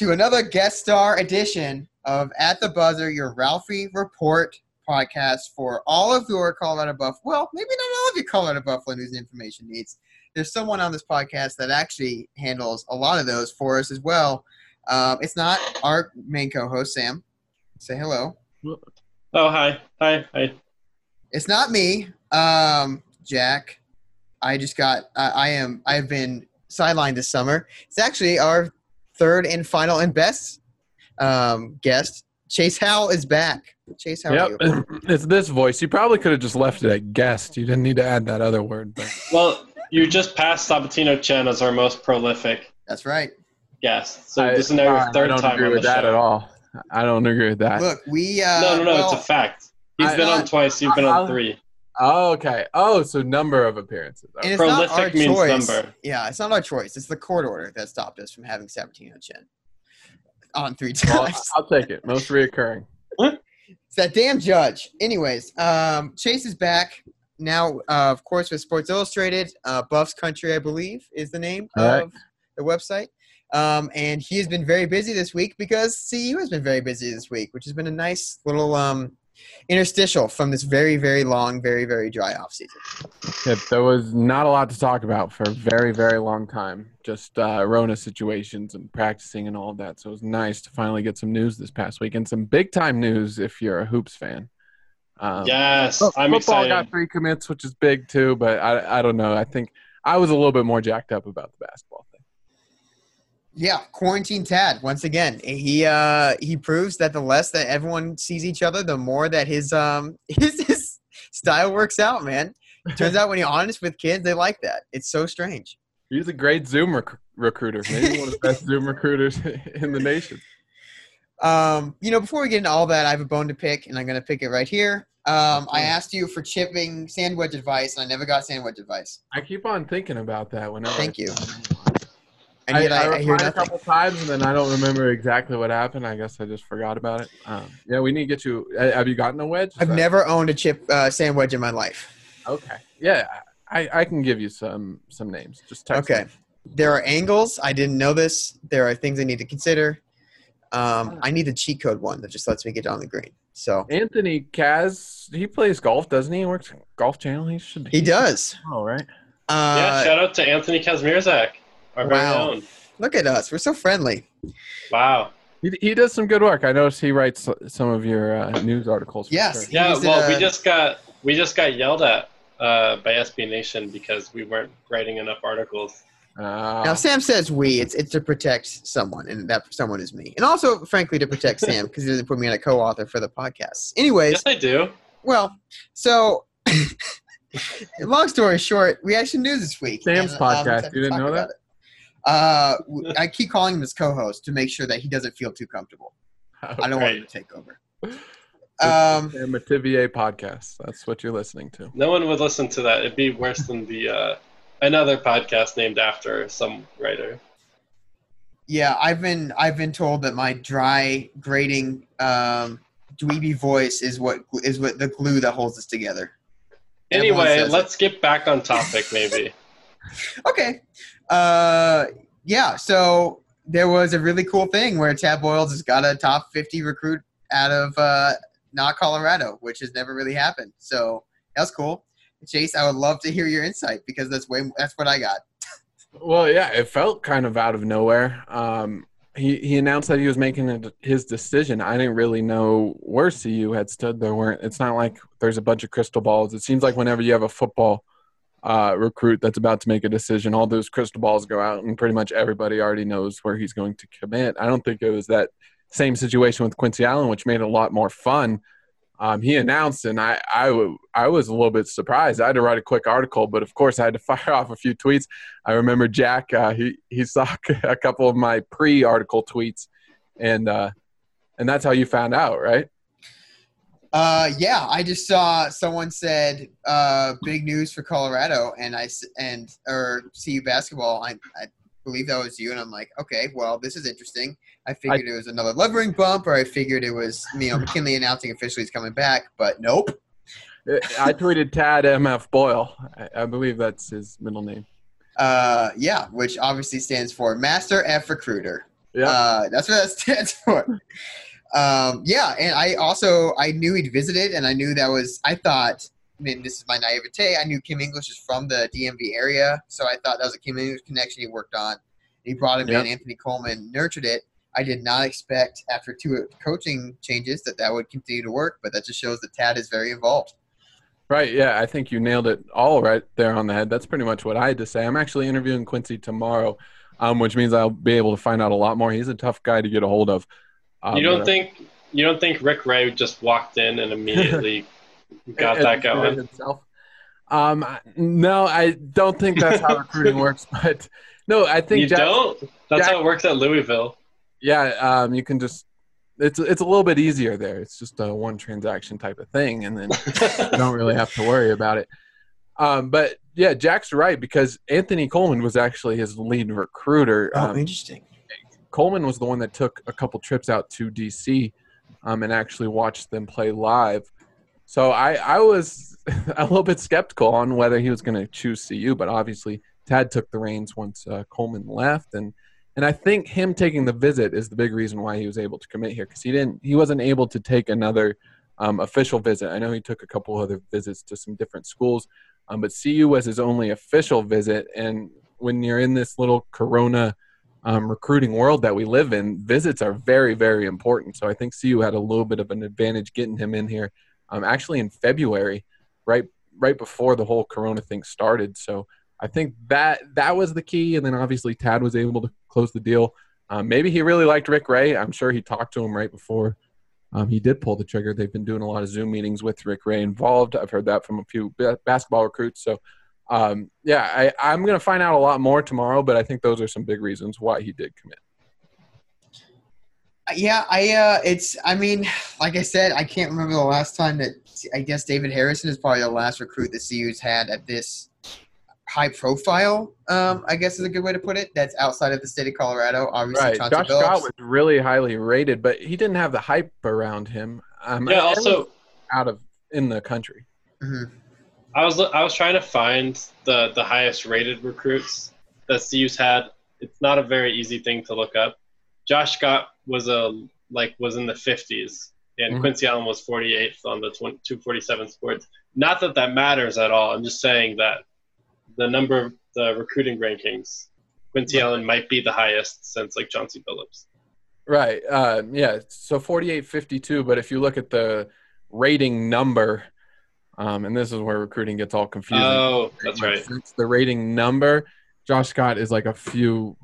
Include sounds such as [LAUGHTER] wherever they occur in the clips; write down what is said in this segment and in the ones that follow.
to another guest star edition of At the Buzzer, your Ralphie Report podcast for all of your Colorado Buff. Well, maybe not all of your Colorado Buffalo news and information needs. There's someone on this podcast that actually handles a lot of those for us as well. Um, it's not our main co-host Sam. Say hello. Oh, hi. Hi. Hi. It's not me, um, Jack. I just got. I, I am. I've been sidelined this summer. It's actually our third and final and best um, guest. Chase Howell is back. Chase, how Yep, are you? [LAUGHS] it's this voice. You probably could have just left it at guest. You didn't need to add that other word. But [LAUGHS] Well, you just passed Sabatino Chen as our most prolific That's right. guest. So I, this is now your I don't time agree with that show. at all. I don't agree with that. Look, we. Uh, No, no, no. well, it's a fact. He's I- been on twice. You've been on three. Oh, okay. Oh, so number of appearances. and Okay. it's not our Prolific means choice. number. Yeah, it's not our choice. It's the court order that stopped us from having Sabatino Chen on three Well, times. I'll take it. Most reoccurring. It's that damn judge. Anyways, um, Chase is back now. Uh, of course, with Sports Illustrated, uh, Buffs Country, I believe, is the name Correct. of the website. Um, and he has been very busy this week because CU has been very busy this week, which has been a nice little um, interstitial from this very, very long, very, very dry off season. Yeah, there was not a lot to talk about for a very, very long time. Just uh, Rona situations and practicing and all of that. So it was nice to finally get some news this past week and some big time news if you're a hoops fan. Um, Yes, fo- I'm football excited. got three commits, which is big too. But I, I don't know. I think I was a little bit more jacked up about the basketball thing. Yeah, quarantine Tad once again. He uh he proves that the less that everyone sees each other, the more that his um [LAUGHS] his, his style works out, man. Turns out when you're honest with kids, they like that. It's so strange. He's a great Zoom rec- recruiter, maybe one of the best Zoom recruiters [LAUGHS] in the nation. Um, you know, before we get into all that, I have a bone to pick, and I'm gonna pick it right here. Um, I asked you for chipping sandwich advice, and I never got sandwich advice. I keep on thinking about that whenever. Thank I- you. And I, yet I, I, I hear replied a couple times and then I don't remember exactly what happened. I guess I just forgot about it. Um, yeah, we need to get you. uh, Have you gotten a wedge? Is I've that- never owned a chip uh, wedge in my life. Okay. Yeah, I, I can give you some some names. Just text Okay. me. There are angles. I didn't know this. There are things I need to consider. Um, I need the cheat code one that just lets me get down the green. So Anthony Kaz, he plays golf, doesn't he? He works Golf Channel. He should. he does. Oh, right. yeah, Uh, shout out to Anthony Kazmierzak, our Wow. own. look at us. We're so friendly. Wow. He, he does some good work. I noticed he writes some of your uh, news articles. Yes. sure. Yeah, He's, well, uh, we just got we just got yelled at uh, by SB Nation because we weren't writing enough articles. Uh, Now Sam says we. It's it's to protect someone, and that someone is me, and also frankly to protect [LAUGHS] Sam because he doesn't put me on a co-author for the podcast. Anyways, Yes, I do. well, so [LAUGHS] long story short, we had some news this week. Sam's and, um, podcast. excited You didn't know that. it. Uh, [LAUGHS] w- I keep calling him his co-host to make sure that he doesn't feel too comfortable. I don't want him to take over. Um, Sam Mativier podcast. That's what you're listening to. No one would listen to that. It'd be worse than the uh, another podcast named after some writer. yeah, I've been I've been told that my dry, grating, um, dweeby voice is what is what the glue that holds us together. Anyway, let's get back on topic, maybe. [LAUGHS] Okay. Uh, yeah. So there was a really cool thing where Tad Boyle's has got a top 50 recruit out of uh, not Colorado, which has never really happened. So that was cool. Chase, I would love to hear your insight because that's way that's what I got. Well, yeah, it felt kind of out of nowhere. Um, he he announced that he was making his decision. I didn't really know where CU had stood. There weren't. It's not like there's a bunch of crystal balls. It seems like whenever you have a football uh, recruit that's about to make a decision, all those crystal balls go out, and pretty much everybody already knows where he's going to commit. I don't think it was that same situation with Quincy Allen, which made it a lot more fun. Um, he announced, and I, I, was a little bit surprised. I had to write a quick article, but of course, I had to [LAUGHS] fire off a few tweets. I remember Jack. Uh, he he saw [LAUGHS] a couple of my pre-article tweets, and uh, and that's how you found out, right? Uh, yeah, I just saw someone said uh, big news for Colorado, and I and or CU basketball. I, I believe that was you, and I'm like, okay, well, this is interesting. I figured it was another levering bump, or I figured it was you know McKinley announcing officially he's coming back, but nope. I tweeted Tad MF Boyle. I, I believe that's his middle name. Uh, yeah, which obviously stands for Master F Recruiter. Yeah. Uh, that's what that [LAUGHS] stands for. Um, yeah, and I also I knew he'd visited, and I knew that was I thought. I mean, this is my naivete. I knew Kim English is from the DMV area, so I thought that was a Kim English connection he worked on. He brought him Yep. in. Anthony Coleman nurtured it. I did not expect after two coaching changes that that would continue to work, but that just shows that Tad is very involved. Right. Yeah. I think you nailed it all right there on the head. That's pretty much what I had to say. I'm actually interviewing Quincy tomorrow, um, which means I'll be able to find out a lot more. He's a tough guy to get a hold of. Um, you don't but- think you don't think Rick Ray just walked in and immediately [LAUGHS] got it- that going? Itself. Um, no, I don't think that's how [LAUGHS] recruiting works. But no, I think You Jack- don't? That's Jack- how it works at Louisville. yeah, um, you can just it's it's a little bit easier there. It's just a one transaction type of thing, and then you don't really have to worry about it. Um, but yeah, Jack's right because Anthony Coleman was actually his lead recruiter. Um, interesting. Coleman was the one that took a couple trips out to DC um, and actually watched them play live. So I, I was [LAUGHS] a little bit skeptical on whether he was going to choose CU, but obviously Tad took the reins once uh, Coleman left, and and I think him taking the visit is the big reason why he was able to commit here because he didn't he wasn't able to take another um, official visit. I know he took a couple other visits to some different schools, um, but CU was his only official visit, and when you're in this little Corona um, recruiting world that we live in, visits are very, very important. So I think CU had a little bit of an advantage getting him in here, um, actually in February, right, right before the whole Corona thing started. So I think that that was the key, and then obviously Tad was able to close the deal. Um, maybe he really liked Rick Ray. I'm sure he talked to him right before um, he did pull the trigger. They've been doing a lot of Zoom meetings with Rick Ray involved. I've heard that from a few ba- basketball recruits. So um, yeah, I, I'm going to find out a lot more tomorrow, but I think those are some big reasons why he did commit. Yeah, I uh it's I mean, like I said, I can't remember the last time that I guess David Harrison is probably the last recruit that CU's had at this high profile, um, I guess is a good way to put it. That's outside of the state of Colorado. Obviously Right. Chauncey Josh Billups. Scott was really highly rated, but he didn't have the hype around him. Um, Yeah. Also, out of in the country. Mhm. I was I was trying to find the the highest rated recruits that CU's had. It's not a very easy thing to look up. Josh Scott was a like was in the 50s, and Mhm. Quincy Allen was 48th on the 20, 247 sports. Not that that matters at all. I'm just saying that the number of the recruiting rankings, Quincy Allen might be the highest since like Chauncey Billups. Right. Uh, yeah. So 48 52. But if you look at the rating number, um, and this is where recruiting gets all confusing. Oh, that's Like, right. since the rating number, Josh Scott is like a few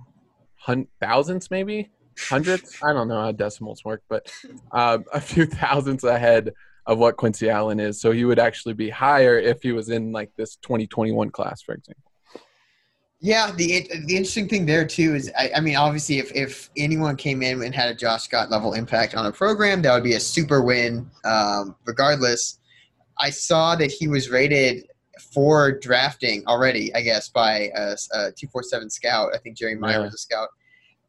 hun- thousandths, maybe hundredths. I don't know how decimals work, but um, a few thousandths ahead of what Quincy Allen is. So he would actually be higher if he was in like this 2021 class, for example. Yeah, the the interesting thing there too is, I, I mean, obviously, if, if anyone came in and had a Josh Scott level impact on a program, that would be a super win. Um, regardless, I saw that he was rated for drafting already, I guess, by a, a two four seven scout. I think Jerry Meyer Yeah. was a scout,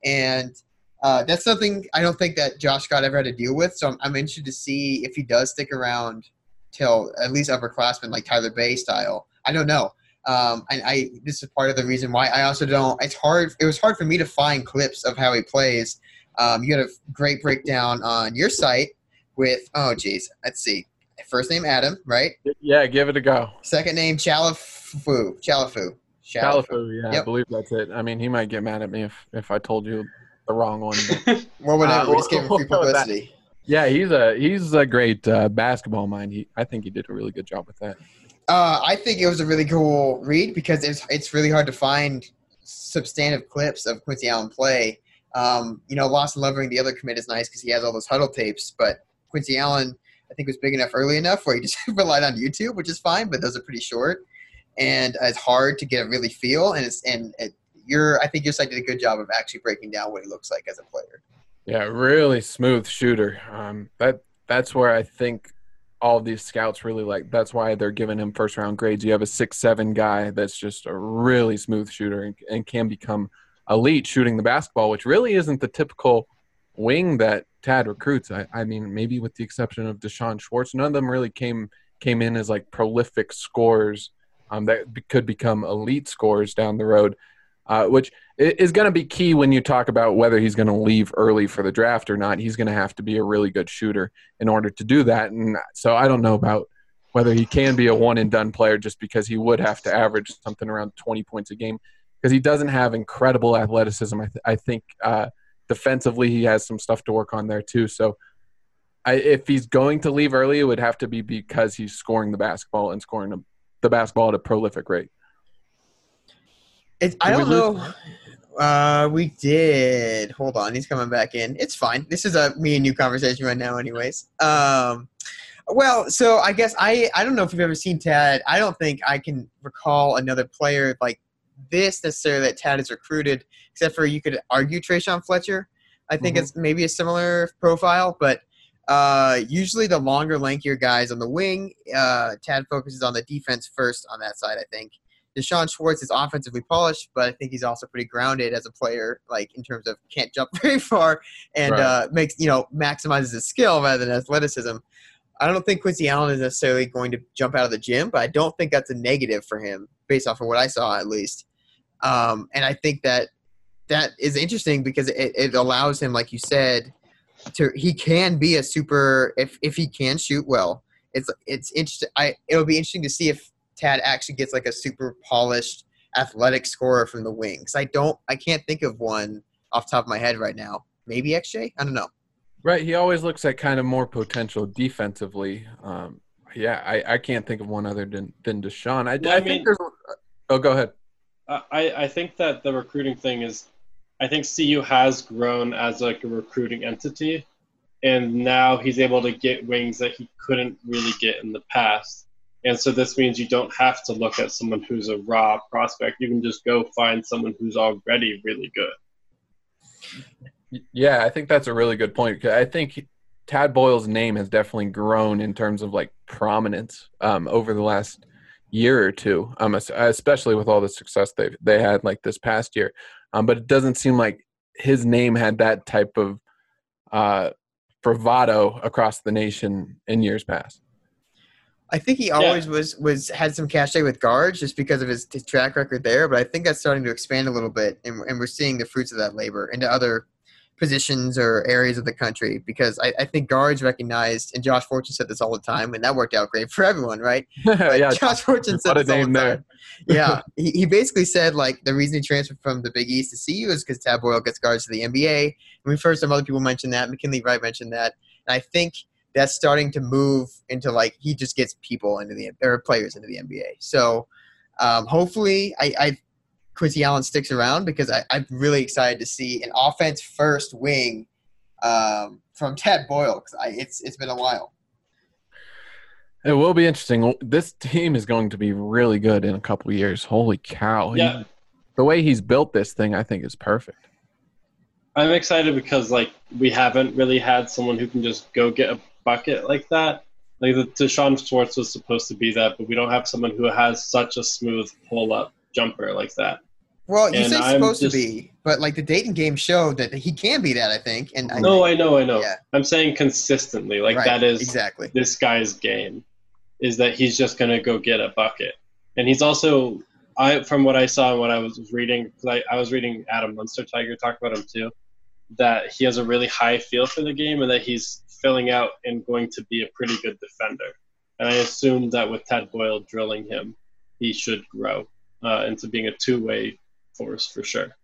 and uh, that's something I don't think that Josh Scott ever had to deal with. So I'm, I'm interested to see if he does stick around till at least upperclassmen like Tyler Bey style. I don't know. Um, and I this is part of the reason why I also don't. It's hard. It was hard for me to find clips of how he plays. Um, you had a great breakdown on your site with oh geez, let's see. First name Adam, right? Yeah, give it a go. Second name Chalafu. Chalafu. Califu, yeah, I believe that's it. I mean, he might get mad at me if, if I told you the wrong one. But [LAUGHS] Well, whatever. Uh, we just gave him we'll free [LAUGHS] go with that. publicity. yeah, he's a he's a great uh, basketball mind. He, I think he did a really good job with that. Uh, I think it was a really cool read because it's it's really hard to find substantive clips of Quincy Allen play. Um, you know, Lawson Lovering, the other commit, is nice because he has all those Hudl tapes. But Quincy Allen, I think, it was big enough early enough where he just [LAUGHS] relied on YouTube, which is fine. But those are pretty short, and it's hard to get a really feel. And it's and it, your I think your site did a good job of actually breaking down what he looks like as a player. Yeah, really smooth shooter. Um, that that's where I think all these scouts really like. That's why they're giving him first round grades. You have a six seven guy that's just a really smooth shooter and, and can become elite shooting the basketball, which really isn't the typical wing that Tad recruits. I, I mean, maybe with the exception of D'Shawn Schwartz, none of them really came came in as like prolific scores um, that be- could become elite scores down the road. uh, which is going to be key when you talk about whether he's going to leave early for the draft or not. He's going to have to be a really good shooter in order to do that. And so I don't know about whether he can be a one and done player just because he would have to average something around 20 points a game because he doesn't have incredible athleticism. I, th- I think uh, defensively he has some stuff to work on there too. So I, if he's going to leave early, it would have to be because he's scoring the basketball and scoring a, the basketball at a prolific rate. It, I don't know. Uh, we did. Hold on, he's coming back in. It's fine. This is a me and you conversation right now, anyways. Um, well, so I guess I I don't know if you've ever seen Tad. I don't think I can recall another player like this necessarily that Tad is recruited, except for you could argue Tre'Shaun Fletcher. I think mm-hmm. it's maybe a similar profile, but uh, usually the longer, lankier guys on the wing. Uh, Tad focuses on the defense first on that side, I think. D'Shawn Schwartz is offensively polished, but I think he's also pretty grounded as a player, like in terms of can't jump [LAUGHS] very far and right. uh, makes you know maximizes his skill rather than athleticism. I don't think Quincy Allen is necessarily going to jump out of the gym, but I don't think that's a negative for him based off of what I saw at least. Um, and I think that that is interesting because it, it allows him, like you said, to he can be a super if if he can shoot well. It's it's interesting. I it'll be interesting to see if Tad actually gets like a super polished athletic scorer from the wings. I don't I can't think of one off top of my head right now. Maybe XJ? I don't know. Right. He always looks at kind of more potential defensively. Um, yeah, I, I can't think of one other than than D'Shawn. I, well, I, I mean, think there's. Oh, go ahead. I I think that the recruiting thing is, I think CU has grown as like a recruiting entity, and now he's able to get wings that he couldn't really get in the past. And so this means you don't have to look at someone who's a raw prospect. You can just go find someone who's already really good. Yeah, I think that's a really good point. I think Tad Boyle's name has definitely grown in terms of like prominence um, over the last year or two, um, especially with all the success they they had like this past year. Um, but it doesn't seem like his name had that type of uh, bravado across the nation in years past. I think he always yeah. was was had some cachet with guards just because of his, his, track record there, but I think that's starting to expand a little bit, and, and we're seeing the fruits of that labor into other positions or areas of the country because I, I, think guards recognized, and Josh Fortune said this all the time, and that worked out great for everyone, right? [LAUGHS] yeah, [LAUGHS] Josh Fortune said this all the there. time. [LAUGHS] yeah, he, he basically said like the reason he transferred from the Big East to CU is because Tad Boyle gets guards to the NBA. And we've heard some other people mention that. McKinley Wright mentioned that, and I think that's starting to move into like he just gets people into the or players into the NBA. So um, hopefully, I, I Quincy Allen sticks around because I, am really excited to see an offense first wing um, from Tad Boyle because it's it's been a while. It will be interesting. This team is going to be really good in a couple years. Holy cow! Yeah. He, the way he's built this thing, I think, is perfect. I'm excited because like we haven't really had someone who can just go get a bucket like that. Like the D'Shawn Schwartz was supposed to be that, but we don't have someone who has such a smooth pull up jumper like that. Well, you and say supposed just, to be, but like the Dayton game showed that he can be that. I think. And I no, I know, I know. Yeah. I'm saying consistently, like right, that is exactly this guy's game, is that he's just gonna go get a bucket, and he's also, I from what I saw and what I was reading, I, I was reading Adam Munster Tiger talk about him too, that he has a really high feel for the game and that he's filling out and going to be a pretty good defender. And I assume that with Tad Boyle drilling him, he should grow uh, into being a two-way force for sure.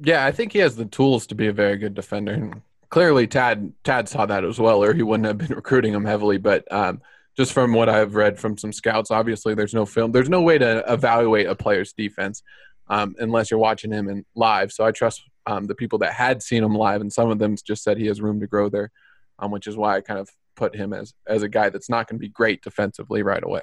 Yeah, I think he has the tools to be a very good defender. And clearly, Tad Tad saw that as well, or he wouldn't have been [LAUGHS] recruiting him heavily. But um, just from what I've read from some scouts, obviously there's no film, there's no way to evaluate a player's defense um, unless you're watching him in live. So I trust um, the people that had seen him live, and some of them just said he has room to grow there, um, which is why I kind of put him as as a guy that's not going to be great defensively right away.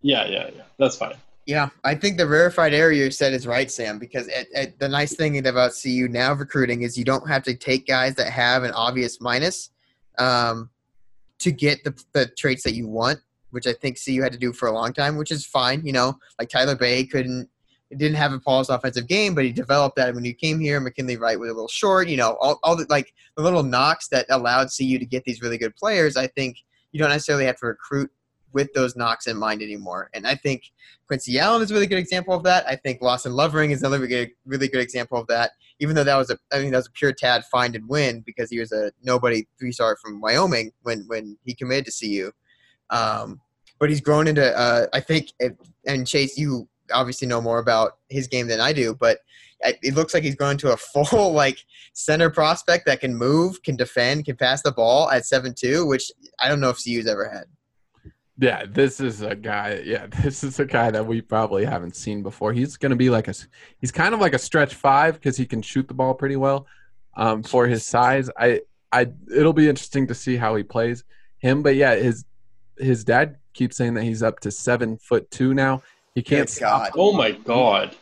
Yeah, yeah, yeah. That's fine. Yeah, I think the rarefied area you said is right, Sam. Because the nice thing about CU now recruiting is you don't have to take guys that have an obvious minus um, to get the, the traits that you want, which I think CU had to do for a long time, which is fine. You know, like Tyler Bey couldn't didn't have a polished offensive game, but he developed that when he came here. McKinley Wright was a little short. You know, all, all the like the little knocks that allowed CU to get these really good players. I think you don't necessarily have to recruit with those knocks in mind anymore. And I think Quincy Allen is a really good example of that. I think Lawson Lovering is another really good, really good example of that. Even though that was a, I mean, that was a pure tad find and win because he was a nobody three star from Wyoming when when he committed to CU. Um, but he's grown into, uh, I think, and Chase, you obviously know more about his game than I do, but it looks like he's grown to a [LAUGHS] full like center prospect that can move, can defend, can pass the ball at seven two, which I don't know if CU's ever had. Yeah, this is a guy. Yeah, [LAUGHS] this is a guy that we probably haven't seen before. He's going to be like a. He's kind of like a stretch five because he can shoot the ball pretty well. Um, for his size, I, I, it'll be interesting to see how he plays him. But yeah, his, his dad keeps saying that he's up to seven foot two now. He can't. Good God. Oh my God.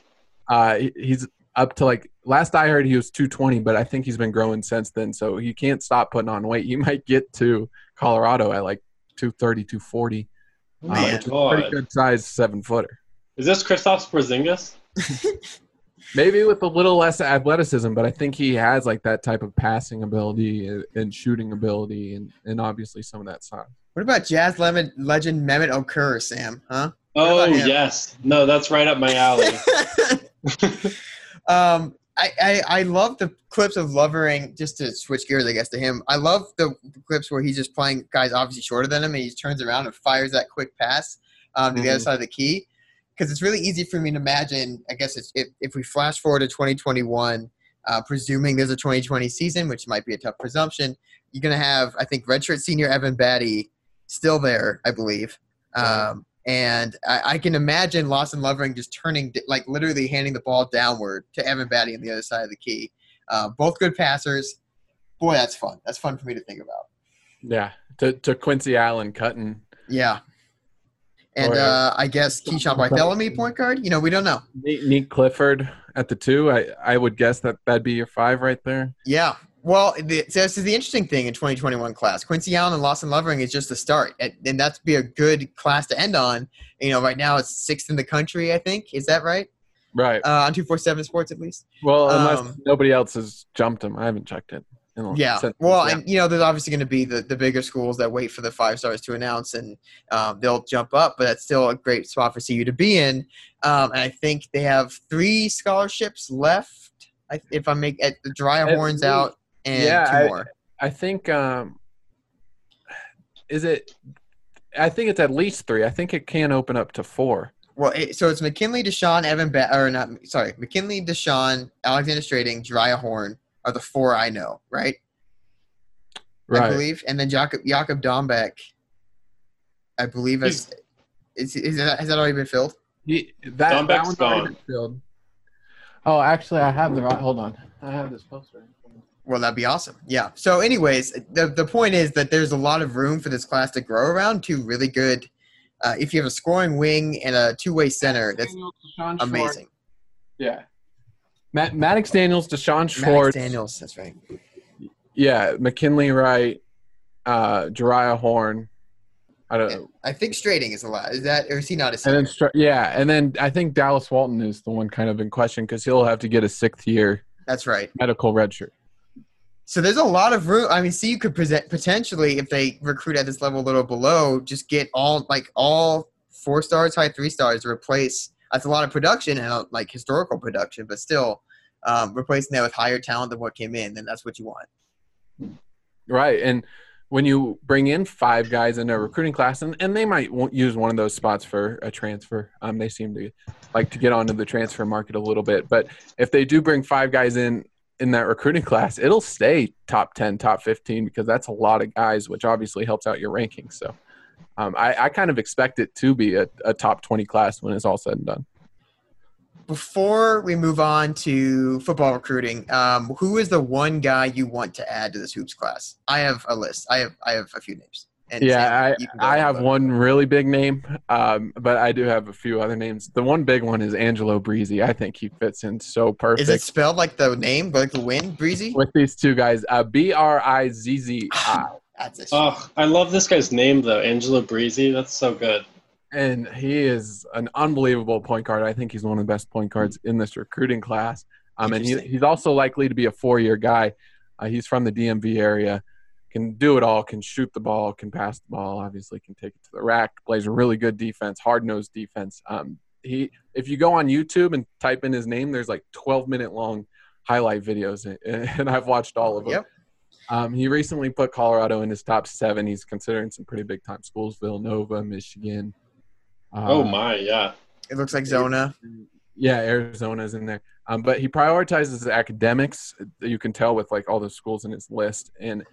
Uh, he's up to like last I heard he was 220, but I think he's been growing since then. So he can't stop putting on weight. He might get to Colorado at like 230, 240, Oh uh, my which is a pretty good size seven footer. Is this Kristaps Porzingis? [LAUGHS] Maybe with a little less athleticism, but I think he has like that type of passing ability and, and shooting ability, and, and obviously some of that size. What about Jazz Lemon legend Mehmet Okur, Sam? Huh? Oh yes. No, that's right up my alley. [LAUGHS] um, I, I I love the clips of Lovering. Just to switch gears, I guess to him. I love the, clips where he's just playing guys obviously shorter than him, and he turns around and fires that quick pass um, to the other Mhm. side of the key. Because it's really easy for me to imagine. I guess it's, if if we flash forward to 2021, uh, presuming there's a 2020 season, which might be a tough presumption, you're gonna have I think redshirt senior Evan Battey still there, I believe. Um, and I, I can imagine Lawson Lovering just turning, like literally handing the ball downward to Evan Battey on the other side of the key. Uh, both good passers. Boy, that's fun. That's fun for me to think about. Yeah, to, to Quincy Allen cutting. Yeah. And uh, I guess Keyshawn Bartholomew point guard. You know, we don't know. Nate, Nate Clifford at the two. I, I would guess that that'd be your five right there. Yeah. Well, the, so this is the interesting thing in 2021 class. Quincy Allen and Lawson Lovering is just the start, and, and that's be a good class to end on. You know, right now it's sixth in the country. I think is that right? Right. Uh, on two four seven Sports, at least. well, unless um, nobody else has jumped him. I haven't checked it. Yeah. Well, yeah. and you know, there's obviously going to be the, the bigger schools that wait for the five stars to announce, and um, they'll jump up. But that's still a great spot for CU to be in. Um, and I think they have three scholarships left. I, if I make at the dry horns out and Yeah, two I- more. I think um is it I think it's at least three. I think it can open up to four. Well, it, so it's McKinley, D'Shawn, Evan, ba- or not? Sorry, McKinley, D'Shawn, Alexander Strating, Jeriah Horne are the four I know, right? Right. I believe, and then Jakob Jakob Dombeck. I believe has is, is that, has that already been filled? He, that, that Dombeck's one's already gone. been filled. Oh, actually, I have the right. Hold on, I have this poster. Well, that'd be awesome. Yeah. So, anyways, the the point is that there's a lot of room for this class to grow around. Two really good. Uh, if you have a scoring wing and a two way center, that's Daniels, D'Shawn Schwartz. amazing. Yeah. Matt, Maddox Daniels, D'Shawn Schwartz. Maddox Daniels, that's right. yeah, McKinley Wright, uh, Jeriah Horne. I don't know. I think Strating is a lot. Is that or is he not a And then, yeah, and then I think Dallas Walton is the one kind of in question because he'll have to get a sixth year That's right. medical redshirt. So there's a lot of room. I mean, see, you could present potentially if they recruit at this level a little below, just get all like all four stars, high three stars replace. That's a lot of production and uh, like historical production, but still um, replacing that with higher talent than what came in. Then that's what you want. Right. And when you bring in five guys in a recruiting class, and, and they might use one of those spots for a transfer, um, they seem to like to get onto the transfer market a little bit. But if they do bring five guys in in that recruiting [LAUGHS] class, it'll stay top 10, top 15, because that's a lot of guys, which obviously helps out your rankings. So um, I, I kind of expect it to be a, a top 20 class when it's all said and done. Before we move on to football recruiting, um, who is the one guy you want to add to this hoops class? I have a list. I have I have a few names. And Yeah, you I, I have vote. one really big name, um, but I do have a few other names. The one big one is Angelo Brizzi. I think he fits in so perfect. Is it spelled like the name, like the win, Breezy? with these two guys. Uh, B R I Z Z I, That's a Oh, I love this guy's name though, Angelo Brizzi. That's so good. and he is an unbelievable point guard. I think he's one of the best point guards in this recruiting class. Um, and he, he's also likely to be a four-year guy. Uh, he's from the DMV area. Can do it all, can shoot the ball, can pass the ball, obviously can take it to the rack, plays a really good defense, hard nosed defense. Um, he, if you go on YouTube and type in his name, there's like 12 minute long highlight videos, and I've watched all of them. Yep. Um, he recently put Colorado in his top seven. He's considering some pretty big time schools: Villanova, Michigan. oh uh, my, yeah. It looks like Zona. yeah, Arizona's in there. Um, but he prioritizes academics. You can tell with like all the schools in his list, and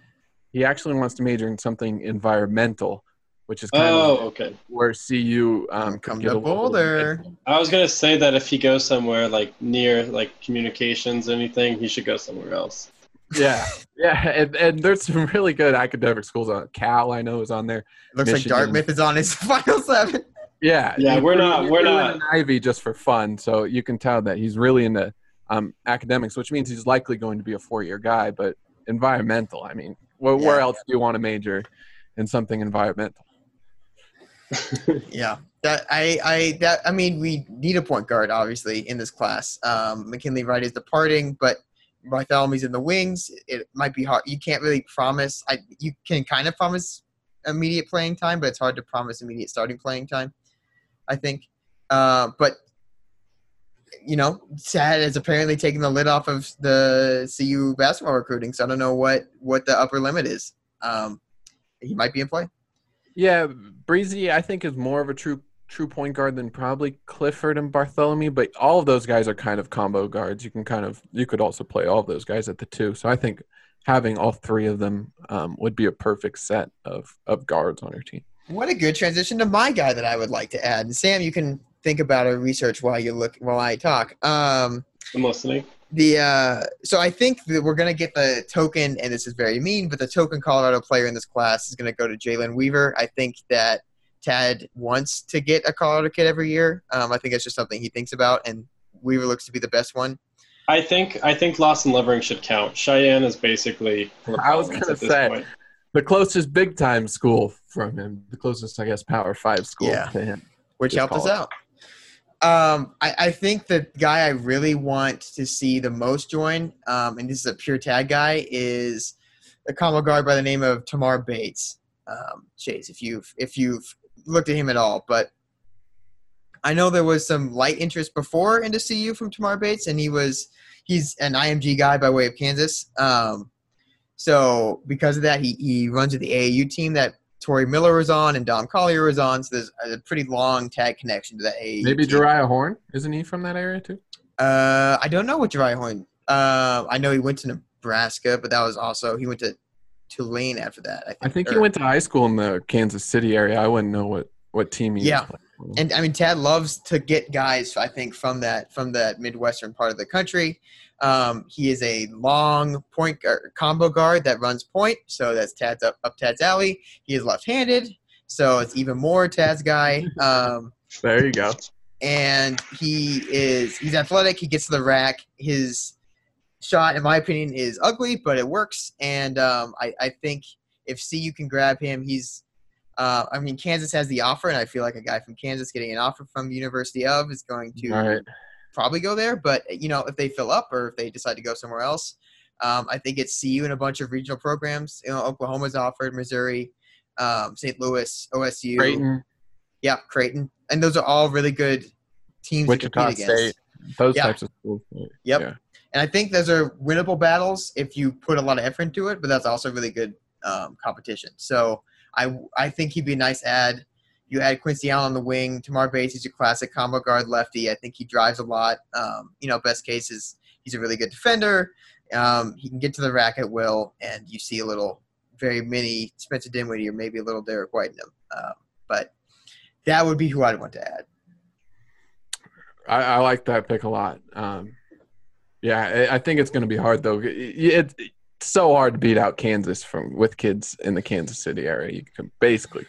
he actually wants to major in something environmental, which is kind Oh, of okay. where CU um, could Come get to Boulder. I was gonna say that if he goes somewhere like near like communications or anything, he should go somewhere else. Yeah, yeah, and, and there's some really good academic schools on Cal. I know is on there. Looks Michigan. like Dartmouth is on his [LAUGHS] final seven. Yeah, Yeah, he we're not- we're not- an Ivy just for fun, so you can tell that he's really into um, academics, which means he's likely going to be a four-year guy. But environmental, I mean, where, where else do you want to major in something environmental? [LAUGHS] Yeah. That I, I that I mean we need a point guard obviously in this class. Um, McKinley Wright is departing, but Bartholomew's in the wings. It might be hard. You can't really promise. I you can kind of promise immediate playing time, but it's hard to promise immediate starting playing time. I think, uh, but you know, Tad is apparently taking the lid off of the CU basketball recruiting. So I don't know what what the upper limit is. Um, he might be in play. Yeah, Brizzi, I think is more of a true true point guard than probably Clifford and Bartholomew, but all of those guys are kind of combo guards. You can kind of you could also play all of those guys at the two. So I think having all three of them um, would be a perfect set of of guards on your team. What a good transition to my guy that I would like to add. And Sam, you can think about or research while you look while I talk. Um, I'm listening. the uh, so I think that we're gonna get the token, and this is very mean, but the token Colorado player in this class is gonna go to Jalen Weaver. I think that Tad wants to get a Colorado kid every year. Um, I think it's just something he thinks about, and Weaver looks to be the best one. I think I think Lawson Lovering should count. Cheyenne is basically. I was gonna at this say. point. The closest big time school from him, the closest I guess Power Five school Yeah. to him. which Just helped us out. Um, I, I think the guy I really want to see the most join, um, and this is a pure Tad guy, is a combo guard by the name of Tamar Bates. Um, Chase, if you've if you've looked at him at all, but I know there was some light interest before into CU from Tamar Bates, and he was he's an IMG guy by way of Kansas. Um, so because of that, he he runs with the AAU team that Tory Miller was on and Dom Collier was on. So there's a pretty long Tad connection to that AAU. Maybe. Jeriah Horne, isn't he from that area too? Uh, I don't know what Jeriah Horne. Uh, I know he went to Nebraska, but that was also he went to Tulane after that. I think. I think he went to high school in the Kansas City area. I wouldn't know what what team he Yeah. was. And I mean, Tad loves to get guys. I think from that from that midwestern part of the country. Um, he is a long point guard, combo guard that runs point, so that's Tad's up up Tad's alley. He is left-handed, so it's even more Tad's guy. [LAUGHS] Um, There you go. and he is he's athletic. He gets to the rack. His shot, in my opinion, is ugly, but it works. And um, I, I think if CU can grab him, he's. Uh, I mean, Kansas has the offer, and I feel like a guy from Kansas getting an offer from the University of is going to All right. Probably go there. But you know, if they fill up or if they decide to go somewhere else, um, I think it's CU and a bunch of regional programs. You know, Oklahoma's offered, Missouri, um, St. Louis, OSU, Creighton, yeah, Creighton, and those are all really good teams to Wichita compete against. State, those Yeah. types of schools. Yep. Yeah. And I think those are winnable battles if you put a lot of effort into it, but that's also really good um, competition. So I I think he'd be a nice add. You add Quincy Allen on the wing. Tamar Bates is a classic combo guard lefty. I think he drives a lot. Um, you know, best case is he's a really good defender. Um, he can get to the rack at will, and you see a little, very mini Spencer Dinwiddie or maybe a little Derek White in him. Um, but that would be who I'd want to add. I, I like that pick a lot. Um, yeah, I, think it's going to be hard though. It, it- it's so hard to beat out Kansas from with kids in the Kansas City area. You can basically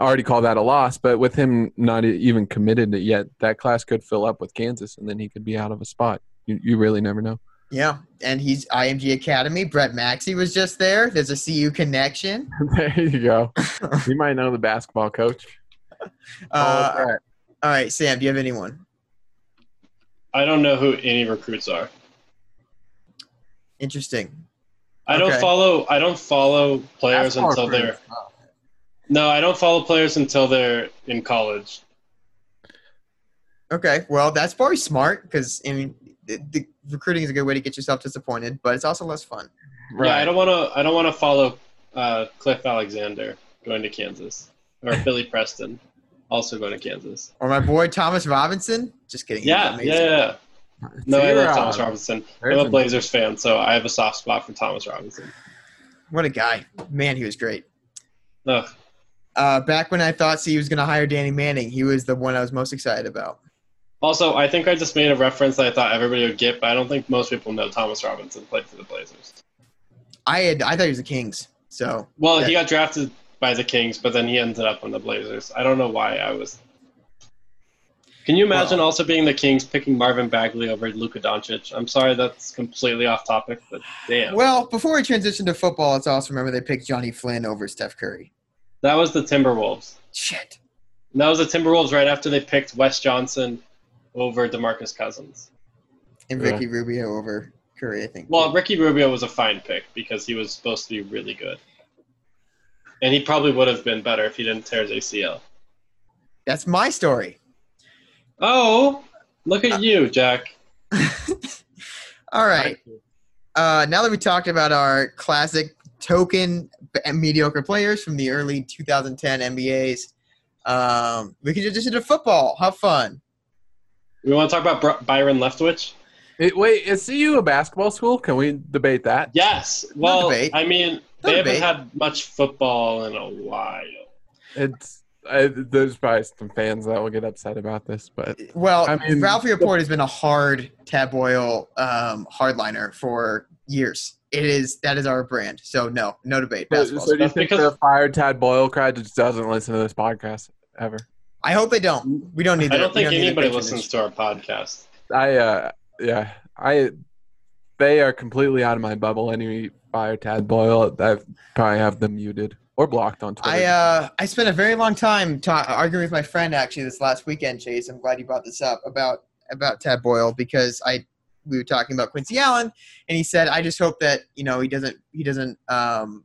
already call that a loss, but with him not e- even committed yet, that class could fill up with Kansas, and then he could be out of a spot. You, you really never know. Yeah, and he's IMG Academy. Brett Maxey was just there. There's a CU connection. [LAUGHS] there you go. [LAUGHS] you might know the basketball coach. Uh, all, right. all right, Sam, do you have anyone? I don't know who any recruits are. Interesting. I don't follow. I don't follow players Basketball until they're. recruits. No, I don't follow players until they're in college. Okay, well, that's probably smart because I mean, the, the recruiting is a good way to get yourself disappointed, but it's also less fun. Right. Yeah, I don't want to. I don't want to follow uh, Cliff Alexander going to Kansas or [LAUGHS] Billy Preston also going to Kansas. Or my boy Thomas Robinson. Just kidding. he's Yeah, yeah, yeah. No, I love Thomas Robinson. I'm a a- Blazers fan, so I have a soft spot for Thomas Robinson. What a guy. Man, he was great. Ugh. Uh, back when I thought he was going to hire Danny Manning, he was the one I was most excited about. Also, I think I just made a reference that I thought everybody would get, but I don't think most people know Thomas Robinson played for the Blazers. I had I thought he was the Kings. So Well, Yeah. he got drafted by the Kings, but then he ended up on the Blazers. I don't know why I was. Can you imagine Well- also being the Kings picking Marvin Bagley over Luka Doncic? I'm sorry that's completely off topic, but damn. well, before we transition to football, let's also remember they picked Johnny Flynn over Steph Curry. That was the Timberwolves. Shit. And that was the Timberwolves right after they picked Wes Johnson over DeMarcus Cousins. And Yeah. Ricky Rubio over Curry, I think. Well, Ricky Rubio was a fine pick because he was supposed to be really good. And he probably would have been better if he didn't tear his ACL. That's my story. Oh, look at you, Jack. [LAUGHS] All right. Uh, now that we talked about our classic token mediocre players from the early 2010 NBAs, um, we can transition to football. Have fun. We want to talk about Br- Byron Leftwich? It, wait, is CU a basketball school? Can we debate that? Yes. Well. I mean, No they haven't had much football in a while. It's I, there's probably some fans that will get upset about this, but Well, I mean- Ralphie Report has been a hard Tad Boyle um, hardliner for years. It is that is our brand. So no, no debate. so, Basketball. so do you think because- the fired Tad Boyle crowd just doesn't listen to this podcast ever? I hope they don't. We don't need. I don't We think need the anybody listens to our podcast. I uh yeah I they are completely out of my bubble. Any fire Tad Boyle, I probably have them muted or blocked on Twitter. I uh I spent a very long time ta- arguing with my friend actually this last weekend, Chase. I'm glad you brought this up about about Tad Boyle because I we were talking about Quincy Allen and he said I just hope that you know he doesn't he doesn't um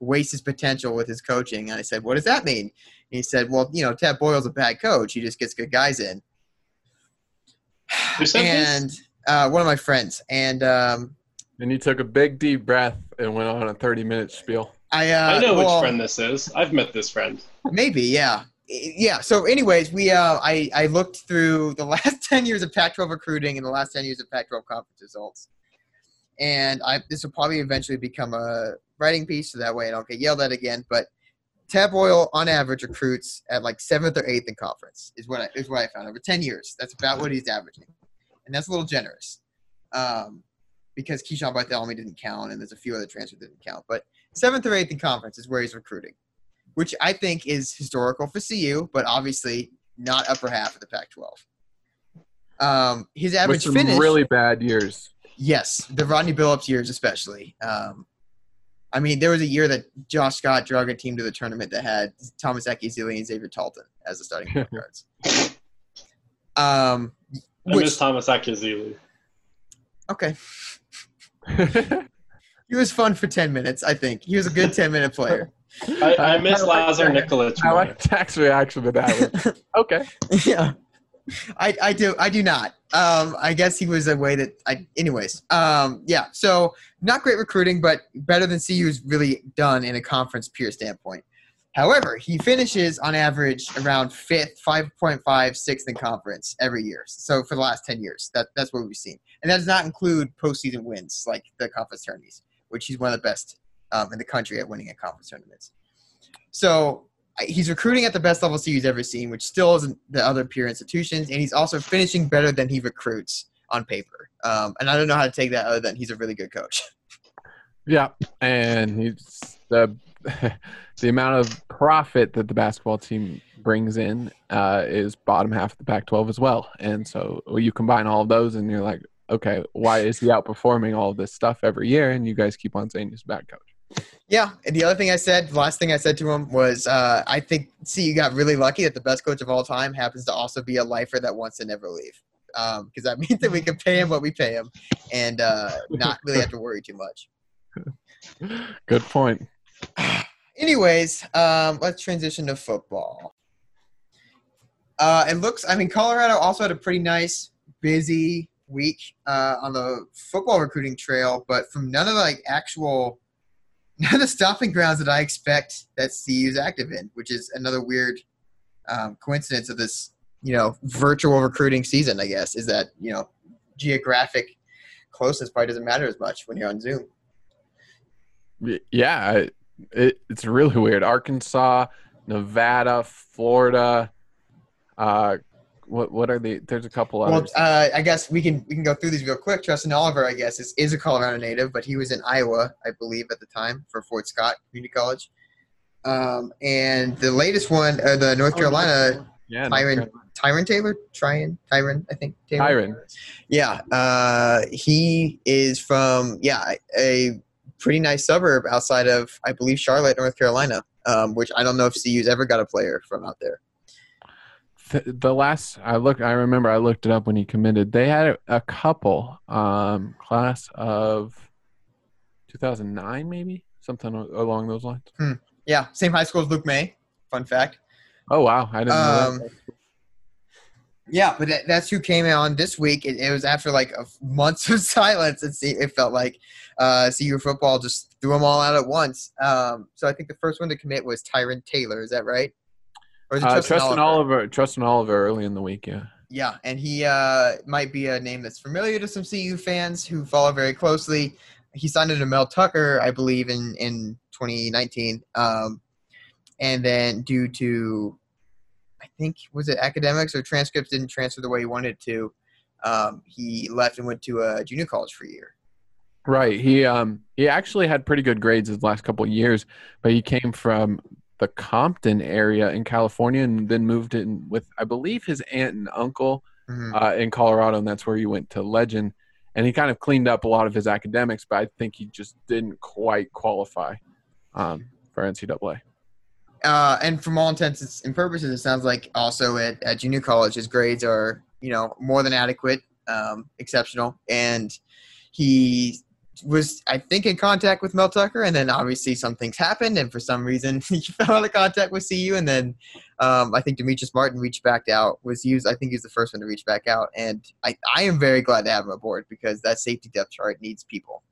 waste his potential with his coaching. And I said, what does that mean? And he said, well, you know, Tad Boyle's a bad coach. He just gets good guys in. Who said this? and uh, one of my friends and um and he took a big deep breath and went on a 30 minute spiel. I uh, I know well, which friend this is. I've met this friend. Maybe, yeah, yeah. So, anyways, we uh, I I looked through the [LAUGHS] last ten years of Pac-12 recruiting and the last ten years of Pac-12 conference results, and I this will probably eventually become a writing piece, so that way I don't get yelled at again. But Tad Boyle, on average, recruits at like seventh or eighth in conference is what I, is what I found over ten years. That's about what he's averaging, and that's a little generous, um, because Keyshawn Bartholomew didn't count, and there's a few other transfers that didn't count, but seventh or eighth in conference is where he's recruiting which I think is historical for CU, but obviously not upper half of the Pac-12. Um, his With average some finish, really bad years. yes, the Rodney Billups years especially. Um, I mean, there was a year that Josh Scott drug a team to the tournament that had Thomas Akyazili and Xavier Talton as the starting point [LAUGHS] guards. Um, I which miss Thomas Akyazili. okay, [LAUGHS] he was fun for ten minutes. I think he was a good ten minute player. [LAUGHS] I, I miss I like Lazar that. Nikolic. I more. like Jack's reaction to that. one. [LAUGHS] okay. yeah I, I do i do not um i guess he was a way that i anyways um yeah so not great recruiting but better than cu's really done in a conference peer standpoint however he finishes on average around fifth 5.5 sixth in conference every year so for the last 10 years that that's what we've seen and that does not include postseason wins like the conference tourneys which he's one of the best um, in the country at winning at conference tournaments so he's recruiting at the best level CU's ever seen, which still isn't the other peer institutions, and he's also finishing better than he recruits on paper. Um, and I don't know how to take that other than he's a really good coach. [LAUGHS] Yeah, and he's the [LAUGHS] the amount of profit that the basketball team brings in uh, is bottom half of the Pac-12 as well, and so you combine all of those, and you're like, okay, why is he outperforming all of this stuff every year? And you guys keep on saying he's a bad coach. Yeah, and the other thing I said, the last thing I said to him was, uh, I think CU got really lucky that the best coach of all time happens to also be a lifer that wants to never leave. Because that [LAUGHS] means that we can pay him what we pay him and uh, not really have to worry too much. Good point. [SIGHS] Anyways, um, let's transition to football. Uh, it looks, I mean, Colorado also had a pretty nice, busy week uh, on the football recruiting trail, but from none of the like actual, [LAUGHS] the stopping grounds that I expect that CU is active in, which is another weird um, coincidence of this, you know, virtual recruiting season. I guess is that you know, geographic closeness probably doesn't matter as much when you're on Zoom. Yeah, it, it's really weird. Arkansas, Nevada, Florida. Uh, what what are the? There's a couple Well, others. uh, I guess we can we can go through these real quick. Justin Oliver, I guess, is, is a Colorado native, but he was in Iowa, I believe, at the time for Fort Scott Community College. Um, and the latest one, uh, the North Carolina yeah, North Tyron Carolina. Tyron Taylor, Tryon Tyron, I think. Taylor? Tyron. Yeah, uh, he is from yeah a pretty nice suburb outside of I believe Charlotte, North Carolina, um, which I don't know if CU's ever got a player from out there. Th- the last I look, I remember I looked it up when he committed. They had a, a couple, um, class of 2009, maybe something along those lines. Yeah, same high school as Luke Maye. Fun fact. Oh wow, I didn't know Um. Yeah, but that, that's who came on this week. It, it was after like a f- months [LAUGHS] of silence. It, it felt like uh, CU football just threw them all out at once. Um, so I think the first one to commit was Tyron Taylor. Is that right? Or is it Uh, Tristan Tristan Oliver? Oliver, Tristan Oliver, early in the week. Yeah. Yeah, and he uh, might be a name that's familiar to some CU fans who follow very closely. He signed under Mel Tucker, I believe, in in 2019, um, and then due to, I think, was it academics or transcripts didn't transfer the way he wanted to, um, he left and went to a junior college for a year. Right. He um he actually had pretty good grades his last couple of years, but he came from the Compton area in California and then moved in with I believe his aunt and uncle Mhm. uh, in Colorado, and that's where he went to Legend. And he kind of cleaned up a lot of his academics, but I think he just didn't quite qualify um, for NCAA. uh, and from all intents and purposes, it sounds like also at, at junior college, his grades are you know more than adequate, um, exceptional, and he was I think in contact with Mel Tucker, and then obviously some things happened, and for some reason [LAUGHS] he fell out of contact with CU, and then um, I think Demetrice Martin reached back out. Was used I think he was the first one to reach back out, and I, I am very glad to have him aboard because that safety depth chart needs people.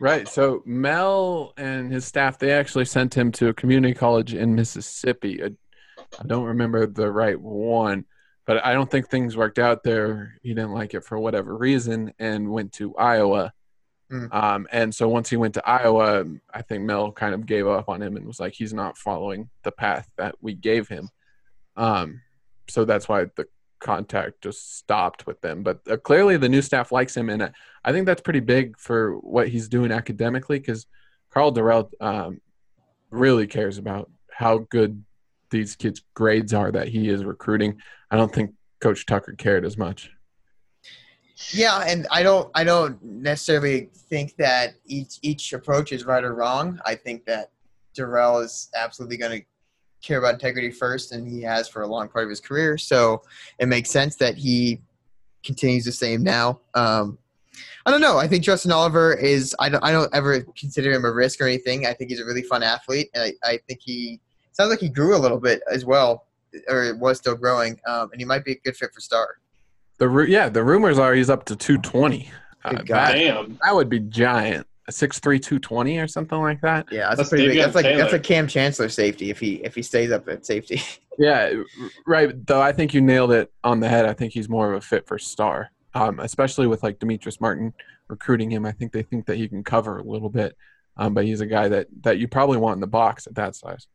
Right. So Mel and his staff, they actually sent him to a community college in Mississippi. I, I don't remember the right one, but I don't think things worked out there. He didn't like it for whatever reason and went to Iowa. Hmm. Um, and so once he went to Iowa, I think Mel kind of gave up on him and was like, he's not following the path that we gave him. Um, so that's why the contact just stopped with them. But uh, clearly, the new staff likes him, and uh, I think that's pretty big for what he's doing academically because Karl Dorrell um, really cares about how good these kids' grades are that he is recruiting. I don't think Coach Tucker cared as much. Yeah, and I don't I don't necessarily think that each each approach is right or wrong. I think that Dorrell is absolutely going to care about integrity first, and he has for a long part of his career. So it makes sense that he continues the same now. Um, I don't know. I think Justin Oliver is. I don't. I don't ever consider him a risk or anything. I think he's a really fun athlete, and I, I think he sounds like he grew a little bit as well, or was still growing, um, and he might be a good fit for Star. The ru- yeah, the rumors are he's up to 220. Uh, Good God. that, Damn. that would be giant. A 6'3", 220 or something like that. Yeah, that's, That's a pretty big. Davion That's like that's a Kam Chancellor safety if he if he stays up at safety. [LAUGHS] Yeah, r- right. Though I think you nailed it on the head. I think he's more of a fit for star, um, especially with like Demetrice Martin recruiting him. I think they think that he can cover a little bit, um, but he's a guy that that you probably want in the box at that size.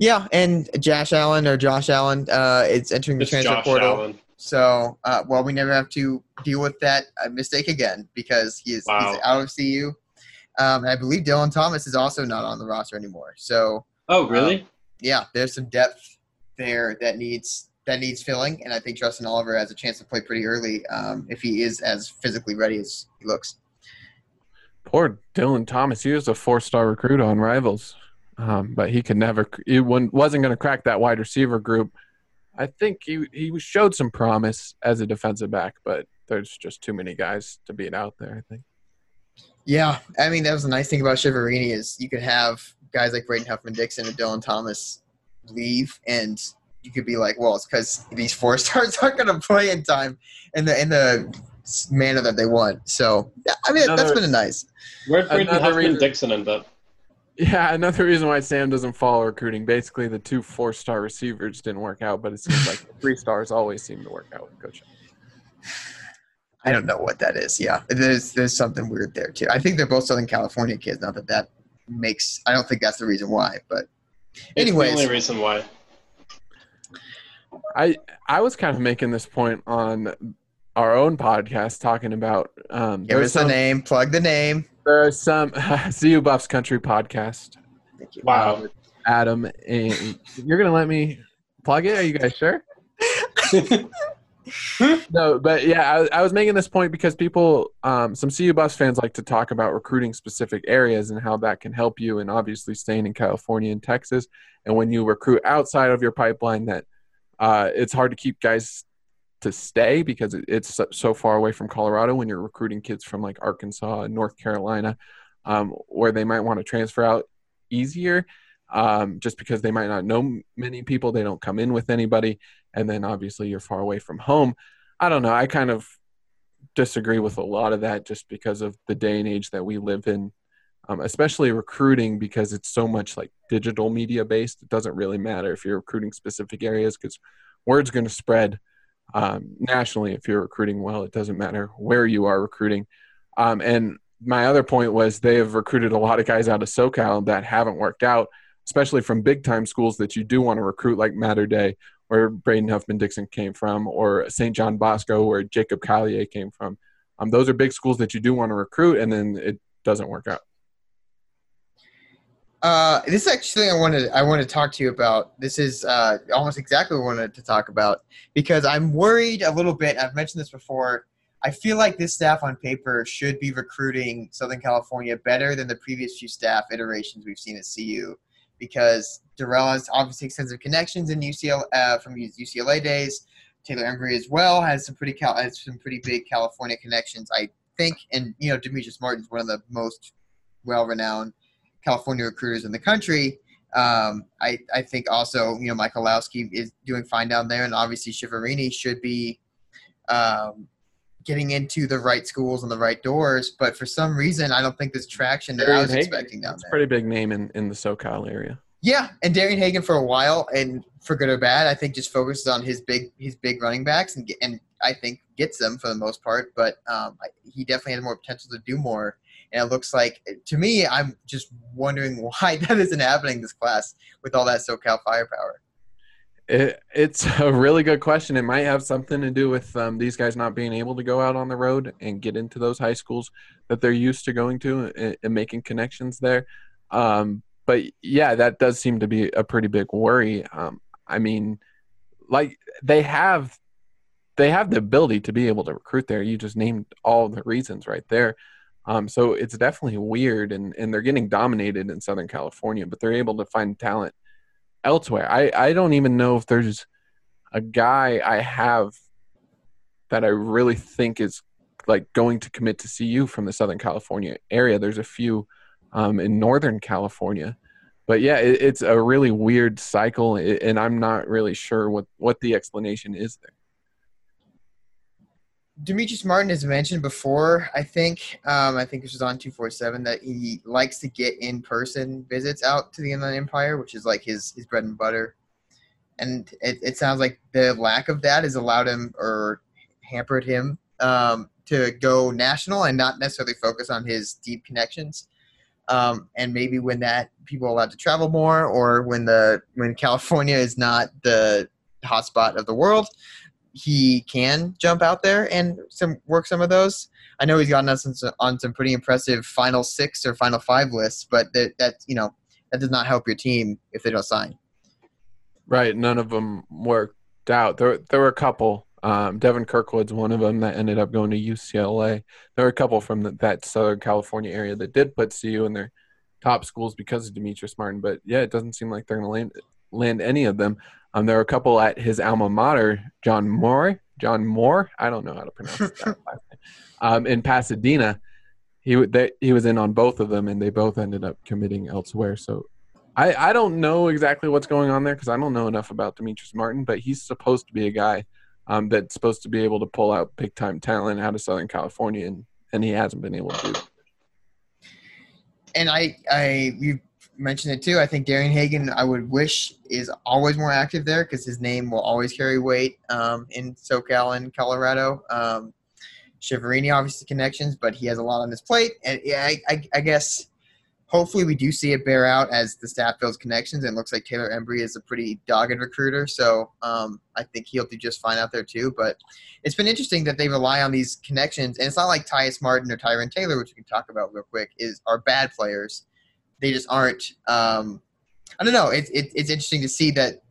yeah, and Josh Allen or Josh Allen, uh, it's entering the It's transfer Josh portal. Allen. So, uh, well, we never have to deal with that uh, mistake again because he is Wow. he's out of CU. Um, and I believe Dylan Thomas is also not on the roster anymore. So, Oh, really? yeah, there's some depth there that needs that needs filling, and I think Justin Oliver has a chance to play pretty early um, if he is as physically ready as he looks. Poor Dylan Thomas. He was a four-star recruit on Rivals, um, but he could never. He wasn't going to crack that wide receiver group. I think he he showed some promise as a defensive back, but there's just too many guys to beat out there. I think. Yeah, I mean that was the nice thing about Chiaverini is you could have guys like Braden Huffman Dixon and Dylan Thomas leave, and you could be like, well, it's because these four [LAUGHS] stars aren't going to play in time in the in the manner that they want. So yeah, I mean that's been a nice. Where'd Braden Huffman reason- Dixon end up? Yeah, another reason why Sam doesn't follow recruiting. Basically, the two four-star receivers didn't work out, but it seems like three stars always seem to work out with Coach. I don't know what that is. Yeah, there's there's something weird there too. I think they're both Southern California kids. Not that that makes. I don't think that's the reason why, but It's anyways. the only reason why. I I was kind of making this point on our own podcast, talking about um, give there's us the some name. Plug the name. there are some [LAUGHS] CU Buffs Country podcast. Thank you. Wow. Adam, and you're gonna let me plug it? Are you guys sure? [LAUGHS] no, but yeah, I, I was making this point because people, um, some CU Buffs fans like to talk about recruiting specific areas and how that can help you, and obviously staying in California and Texas. And when you recruit outside of your pipeline, that uh, it's hard to keep guys to stay because it's so- far away from Colorado when you're recruiting kids from like Arkansas and North Carolina, um, where they might want to transfer out easier um, just because they might not know many people. They don't come in with anybody. And then obviously you're far away from home. I don't know. I kind of disagree with a lot of that just because of the day and age that we live in, um, especially recruiting because it's so much like digital media based. It doesn't really matter if you're recruiting specific areas because word's going to spread um, nationally if you're recruiting well. It doesn't matter where you are recruiting. Um, and my other point was they have recruited a lot of guys out of SoCal that haven't worked out, especially from big time schools that you do want to recruit, like Mater Dei, where Braden Huffman Dixon came from, or St. John Bosco, where Jacob Collier came from. Um, those are big schools that you do want to recruit, and then it doesn't work out. Uh, this is actually I wanted I want to talk to you about. This is uh, almost exactly what I wanted to talk about because I'm worried a little bit. I've mentioned this before. I feel like this staff on paper should be recruiting Southern California better than the previous few staff iterations we've seen at CU because Dorrell has obviously extensive connections in UCLA uh, from his UCLA days. Taylor Embree as well has some pretty Cal- has some pretty big California connections, I think. And you know, Demetrice Martin's one of the most well-renowned California recruiters in the country. Um, I, I think also, you know, Michael Lowski is doing fine down there, and obviously Chiaverini should be um, getting into the right schools and the right doors. But for some reason, I don't think there's traction that I was Hagan, expecting down It's a there. pretty big name in, in the SoCal area. Yeah, and Darian Hagan for a while, and for good or bad, I think just focuses on his big his big running backs, and and I think gets them for the most part. But um, I, he definitely has more potential to do more. And it looks like to me, I'm just wondering [LAUGHS] why that isn't happening this class with all that SoCal firepower. It, it's [LAUGHS] a really good question. It might have something to do with um, these guys not being able to go out on the road and get into those high schools that they're used to going to and, and making connections there. Um, but yeah, that does seem to be a pretty big worry. Um, I mean, like they have, they have the ability to be able to recruit there. You just named all the reasons right there. Um, so it's definitely weird, and, and they're getting dominated in Southern California, but they're able to find talent elsewhere. I, I don't even know if there's a guy I have that I really think is like going to commit to CU from the Southern California area. There's a few um, in Northern California, but yeah, it, it's a really weird cycle, and I'm not really sure what what the explanation is there. Demetrice Martin has mentioned before, I think, um, I think this was on 247, that he likes to get in person visits out to the Inland Empire, which is like his, his bread and butter. And it, it sounds like the lack of that has allowed him or hampered him um, to go national and not necessarily focus on his deep connections. Um, and maybe when that people are allowed to travel more, or when the when California is not the hotspot of the world, he can jump out there and some work some of those. I know he's gotten us on some, pretty impressive final six or final five lists, but that that you know that does not help your team if they don't sign. Right, none of them worked out. There, there were a couple. Um, Devin Kirkwood's one of them that ended up going to UCLA. There were a couple from the, that Southern California area that did put CU in their top schools because of Demetrice Martin. But yeah, it doesn't seem like they're going to land land any of them. Um, there were a couple at his alma mater, John Muir. John Muir. I don't know how to pronounce that. [LAUGHS] Um, in Pasadena, he they, he was in on both of them, and they both ended up committing elsewhere. So I I don't know exactly what's going on there because I don't know enough about Demetrice Martin, but he's supposed to be a guy um, that's supposed to be able to pull out big time talent out of Southern California, and and he hasn't been able to do. and I, I, you mentioned it too. I think Darian Hagan, I would wish is always more active there because his name will always carry weight um, in SoCal and Colorado. Um, Chiaverini obviously connections, but he has a lot on his plate, and yeah, I, I, I guess hopefully we do see it bear out as the staff builds connections. And it looks like Taylor Embree is a pretty dogged recruiter, so um, I think he'll do just fine out there too. But it's been interesting that they rely on these connections, and it's not like Tyus Martin or Tyron Taylor, which we can talk about real quick, is are bad players. They just aren't. Um, I don't know. It's it, it's interesting to see that.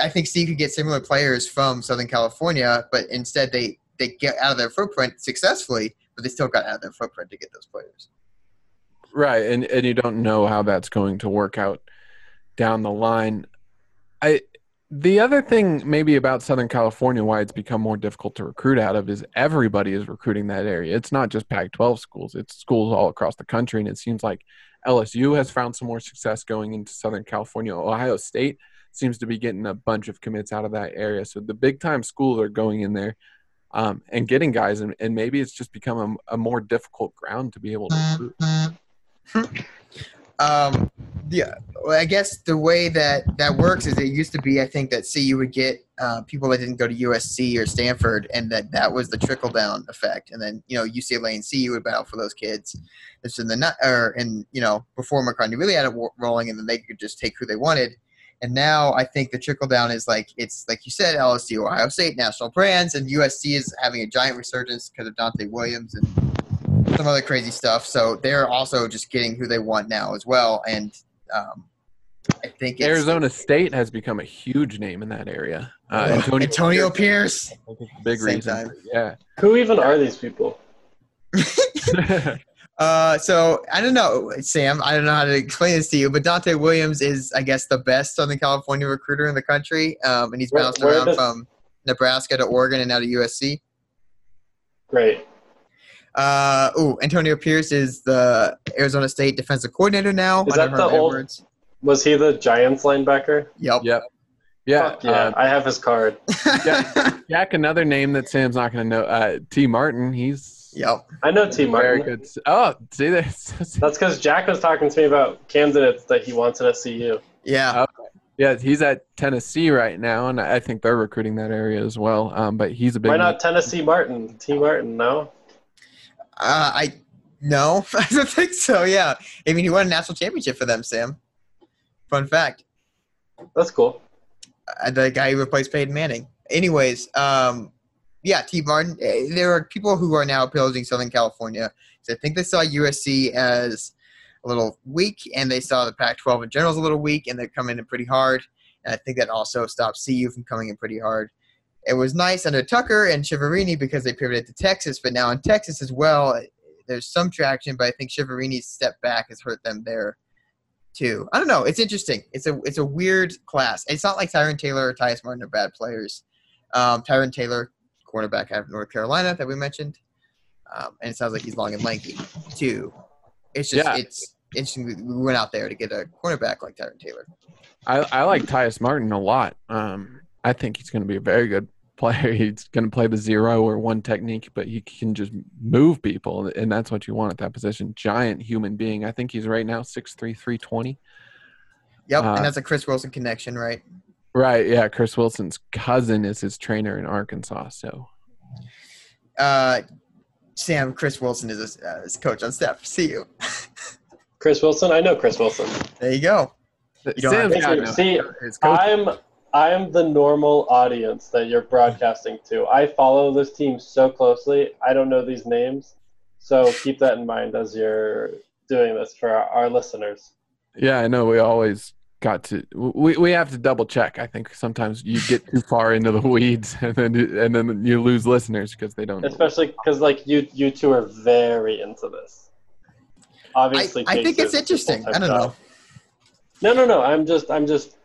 I think Steve could get similar players from Southern California, but instead they they get out of their footprint successfully, but they still got out of their footprint to get those players. Right, and and you don't know how that's going to work out down the line. I the other thing maybe about Southern California why it's become more difficult to recruit out of is everybody is recruiting that area. It's not just Pac-12 schools; it's schools all across the country, and it seems like LSU has found some more success going into Southern California. Ohio State seems to be getting a bunch of commits out of that area. So the big time schools are going in there um, and getting guys, and, and maybe it's just become a, a more difficult ground to be able to. [LAUGHS] Um, yeah, well, I guess the way that that works is it used to be, I think, that CU would get uh, people that didn't go to USC or Stanford, and that that was the trickle down effect. And then you know UCLA and CU would battle for those kids. It's in the not or and you know before McCartney really had it rolling, and then they could just take who they wanted. And now I think the trickle down is like it's like you said, LSU, Ohio State, national brands, and USC is having a giant resurgence because of Donte Williams and some other crazy stuff. So they're also just getting who they want now as well. And um, I think it's, Arizona State has become a huge name in that area. Uh, Oh, Antonio, Antonio Pierce. I think it's a big Same reason. time. Yeah. Who even are these people? [LAUGHS] Uh, so I don't know, Sam. I don't know how to explain this to you, but Donte Williams is, I guess, the best Southern California recruiter in the country, um, and he's Where- bounced where around does- from Nebraska to Oregon and now to USC. Great. Uh, oh, Antonio Pierce is the Arizona State defensive coordinator now. Is that the Herm old- Edwards. Was he the Giants linebacker? Yep. yep. Yeah. Fuck yeah, uh, I have his card. [LAUGHS] Jack, another name that Sam's not going to know. Uh, Tee Martin. He's yep. I know Tee Martin. good. Oh, see this. [LAUGHS] That's because Jack was talking to me about candidates that he wants at SCU. Yeah. Yeah, he's at Tennessee right now, and I think they're recruiting that area as well. Um, but he's a big. Why not Tennessee Martin? Tee Martin, no? Uh, I no, [LAUGHS] I don't think so. Yeah, I mean, he won a national championship for them, Sam. Fun fact: That's cool. uh, the guy who replaced Peyton Manning. Anyways, um, yeah, Tee Martin. eh, There are people who are now opposing Southern California. So I think they saw USC as a little weak, and they saw the Pac-12 in general as a little weak, and they're coming in pretty hard. And I think that also stops CU from coming in pretty hard. It was nice under Tucker and Chiaverini because they pivoted to Texas, but now in Texas as well, there's some traction. But I think Chiaverini's step back has hurt them there too. I don't know. It's interesting. It's a it's a weird class. It's not like Tyron Taylor or Tyus Martin are bad players. Um, Tyron Taylor, cornerback out of North Carolina that we mentioned, um, and it sounds like he's long and lanky too. It's just Yeah. it's interesting. We we went out there to get a cornerback like Tyron Taylor. I, I like Tyus Martin a lot. Um, I think he's going to be a very good player. [LAUGHS] He's going to play the zero or one technique, but he can just move people, and that's what you want at that position. Giant human being. I think he's right now 6'3", 320. Yep, Uh, and that's a Chris Wilson connection, right? Right. Yeah. Chris Wilson's cousin is his trainer in Arkansas. So Uh, Sam, Chris Wilson is his, uh, his coach on staff. See you. Chris Wilson? I know Chris Wilson. There you go. don't have to see- no- see, his coach. I'm I'm the normal audience that you're broadcasting to. I follow this team so closely. I don't know these names. So keep that in mind as you're doing this for our, our listeners. Yeah, I know. We always got to. We we have to double check. I think sometimes you get too far into the weeds, [LAUGHS] and then and then you lose listeners because they don't. Especially because like you you two are very into this. I, Obviously, I think it's interesting. I don't know. job. No, no, no. I'm just I'm just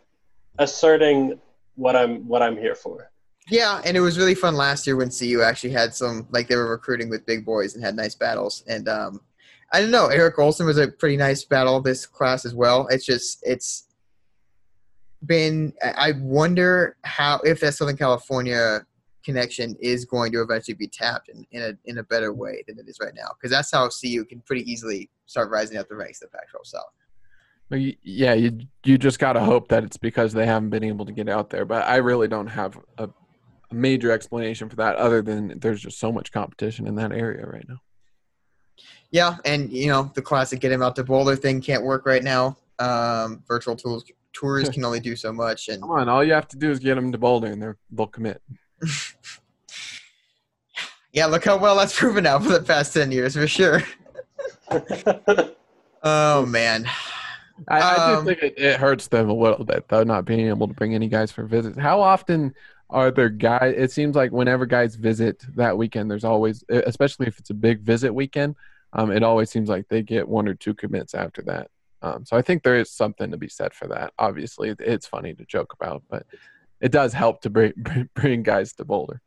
asserting what I'm what I'm here for. Yeah, and it was really fun last year when CU actually had some like they were recruiting with big boys and had nice battles. And um, I don't know. Eric Olson was a pretty nice battle this class as well. It's just it's been. I wonder how if that Southern California connection is going to eventually be tapped in, in a in a better way than it is right now because that's how CU can pretty easily start rising up the ranks of the Pac-12 South. Well, y- Yeah, you you just gotta hope that it's because they haven't been able to get out there. But I really don't have a, a major explanation for that, other than there's just so much competition in that area right now. Yeah, and you know the classic get him out to Boulder thing can't work right now. Um, virtual tools tours can only do so much, and Come on, all you have to do is get them to Boulder, and they'll commit. [LAUGHS] yeah, look how well that's proven out for the past ten years for sure. [LAUGHS] Oh man, I, I Um, do think it, it hurts them a little bit though, not being able to bring any guys for visits. How often are there guys? It seems like whenever guys visit that weekend, there's always, especially if it's a big visit weekend, um, it always seems like they get one or two commits after that. Um, so I think there is something to be said for that. Obviously, it's funny to joke about, but it does help to bring [LAUGHS] bring guys to Boulder.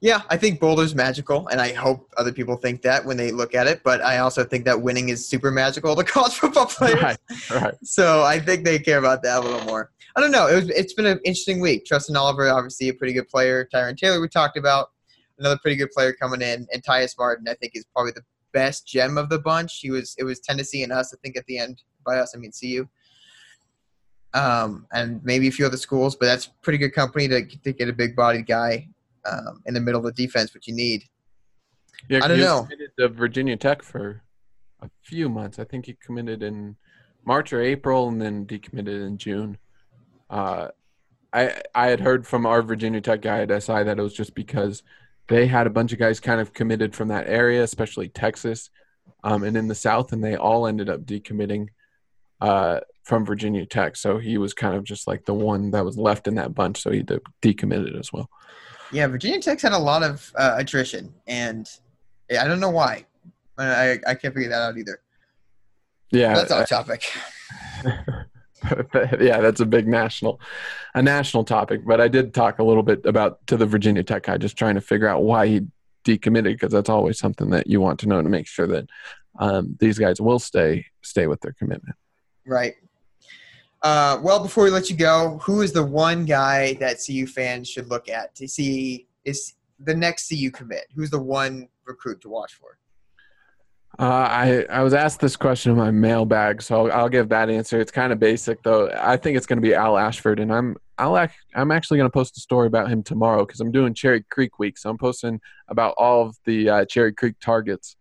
Yeah, I think Boulder's magical, and I hope other people think that when they look at it. But I also think that winning is super magical to [LAUGHS] college football players. Right, right. So I think they care about that a little more. I don't know. It was, it's been an interesting week. Tristan Oliver, obviously a pretty good player. Tyron Taylor, we talked about, another pretty good player coming in, and Tyus Martin, I think, is probably the best gem of the bunch. He was it was Tennessee and us, I think, at the end. By us, I mean CU. Um, and maybe a few other schools, but that's pretty good company to, to get a big bodied guy um, in the middle of the defense, which you need. Yeah, I don't know. Committed to Virginia Tech for a few months. I think he committed in March or April, and then decommitted in June. Uh, I I had heard from our Virginia Tech guy at SI that it was just because they had a bunch of guys kind of committed from that area, especially Texas, um, and in the South, and they all ended up decommitting uh, from Virginia Tech. So he was kind of just like the one that was left in that bunch, so he de- decommitted as well. Yeah, Virginia Tech's had a lot of uh, attrition, and I don't know why. I, I can't figure that out either. Yeah, That's off topic. [LAUGHS] yeah, that's a big national, a national topic. But I did talk a little bit about to the Virginia Tech guy, just trying to figure out why he decommitted, because that's always something that you want to know to make sure that um, these guys will stay stay with their commitment. Right. Uh, well, before we let you go, who is the one guy that CU fans should look at to see is the next CU commit? Who's the one recruit to watch for? Uh, I I was asked this question in my mailbag, so I'll, I'll give that answer. It's kind of basic though. I think it's going to be Al Ashford, and I'm I'll ac- I'm actually going to post a story about him tomorrow because I'm doing Cherry Creek week, so I'm posting about all of the uh, Cherry Creek targets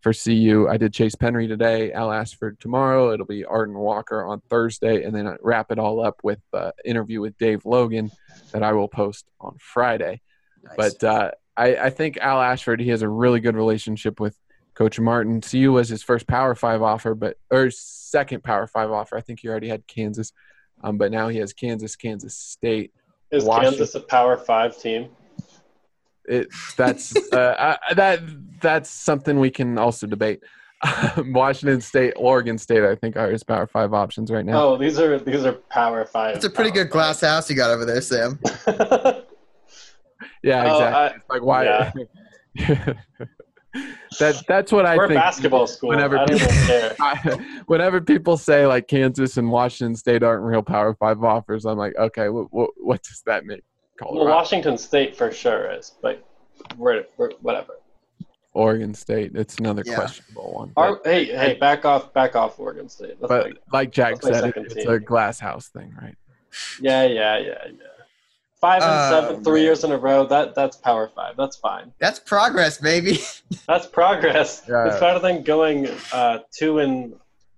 for CU. I did Chase Penry today, Al Ashford tomorrow. It'll be Arden Walker on Thursday, and then I wrap it all up with uh, interview with Dave Logan that I will post on Friday. Nice. But uh, I, I think Al Ashford, he has a really good relationship with Coach Martin. CU was his first Power Five offer, but or second Power Five offer. I think he already had Kansas, um, but now he has Kansas, Kansas State. Is Washington- Kansas a Power Five team? It that's uh, I, that that's something we can also debate. [LAUGHS] Washington State, Oregon State, I think are his Power Five options right now. Oh, these are these are Power Five. It's a pretty good glass house you got over there, Sam. glass. [LAUGHS] yeah, oh, exactly. I- it's like why? [LAUGHS] that that's what I We're a think. basketball school. whenever I don't people- care. I, whenever people say like Kansas and Washington State aren't real Power Five offers, I'm like, okay, what what, what does that mean? Well, Washington State for sure is, but we're, we're whatever. Oregon State, it's another Yeah. questionable one. Our, hey, hey, back off, back off, Oregon State. That's but like, like Jack said, it, it's team. a glass house thing, right? yeah, yeah, yeah, yeah. Five and Oh, seven, three man. years in a row. That that's Power Five. That's fine. That's progress, baby. [LAUGHS] That's progress. Yeah. It's better than going uh, two and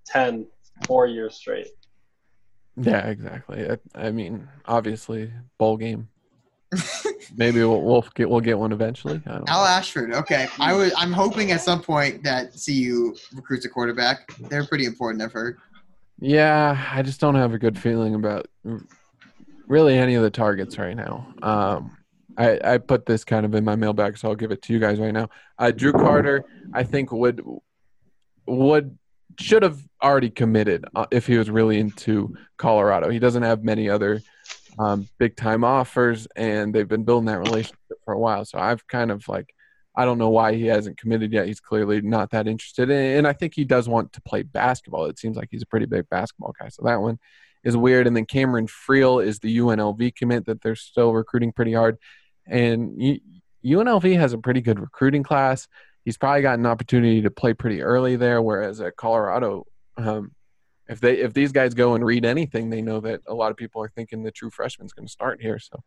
ten, four years straight. Yeah, exactly. I, I mean, obviously, bowl game. [LAUGHS] Maybe we'll, we'll get we'll get one eventually. I don't Al know. Ashford. Okay, I was. I'm hoping at some point that CU recruits a quarterback. They're pretty important. I've heard. Yeah, I just don't have a good feeling about really any of the targets right now. Um, I, I put this kind of in my mailbag, so I'll give it to you guys right now. Uh, Drew Carter, I think would would should have already committed uh, if he was really into Colorado. He doesn't have many other um, big time offers, and they've been building that relationship for a while. So I've kind of like I don't know why he hasn't committed yet. He's clearly not that interested, and I think he does want to play basketball. It seems like he's a pretty big basketball guy, so that one is weird. And then Cameron Friel is the UNLV commit that they're still recruiting pretty hard, and UNLV has a pretty good recruiting class. He's probably got an opportunity to play pretty early there, whereas at Colorado, um, if they if these guys go and read anything, they know that a lot of people are thinking the true freshman's going to start here. So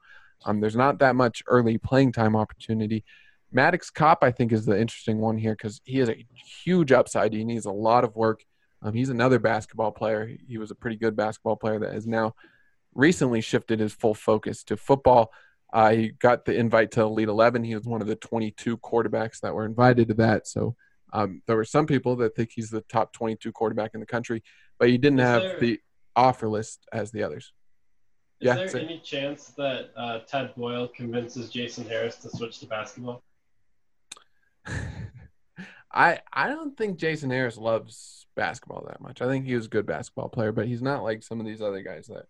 um, there's not that much early playing time opportunity. Maddox Kopp, I think, is the interesting one here because he has a huge upside. He needs a lot of work. Um, he's another basketball player. He was a pretty good basketball player that has now recently shifted his full focus to football. Uh, he got the invite to Elite 11. He was one of the 22 quarterbacks that were invited to that. So um, there were some people that think he's the top 22 quarterback in the country, but you didn't is have there, the offer list as the others. Is yeah, there any chance that uh, Tad Boyle convinces Jason Harris to switch to basketball? [LAUGHS] I I don't think Jason Harris loves basketball that much. I think he was a good basketball player, but he's not like some of these other guys that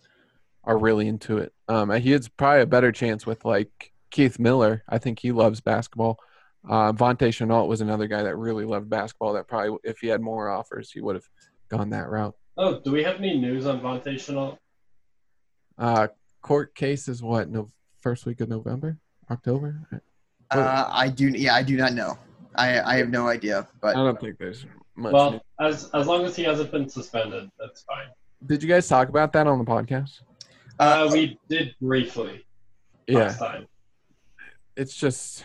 are really into it. Um, he has probably a better chance with like Keith Miller. I think he loves basketball. Uh, Vontae Shenault was another guy that really loved basketball. That probably, if he had more offers, he would have gone that route. Oh, do we have any news on Vontae Shenault? Uh, court case is what? No, first week of November, October. Uh, I do. Yeah, I do not know. I I have no idea. But I don't think there's much. Well, news. as as long as he hasn't been suspended, that's fine. Did you guys talk about that on the podcast? Uh, we did briefly. Yeah. Time. It's just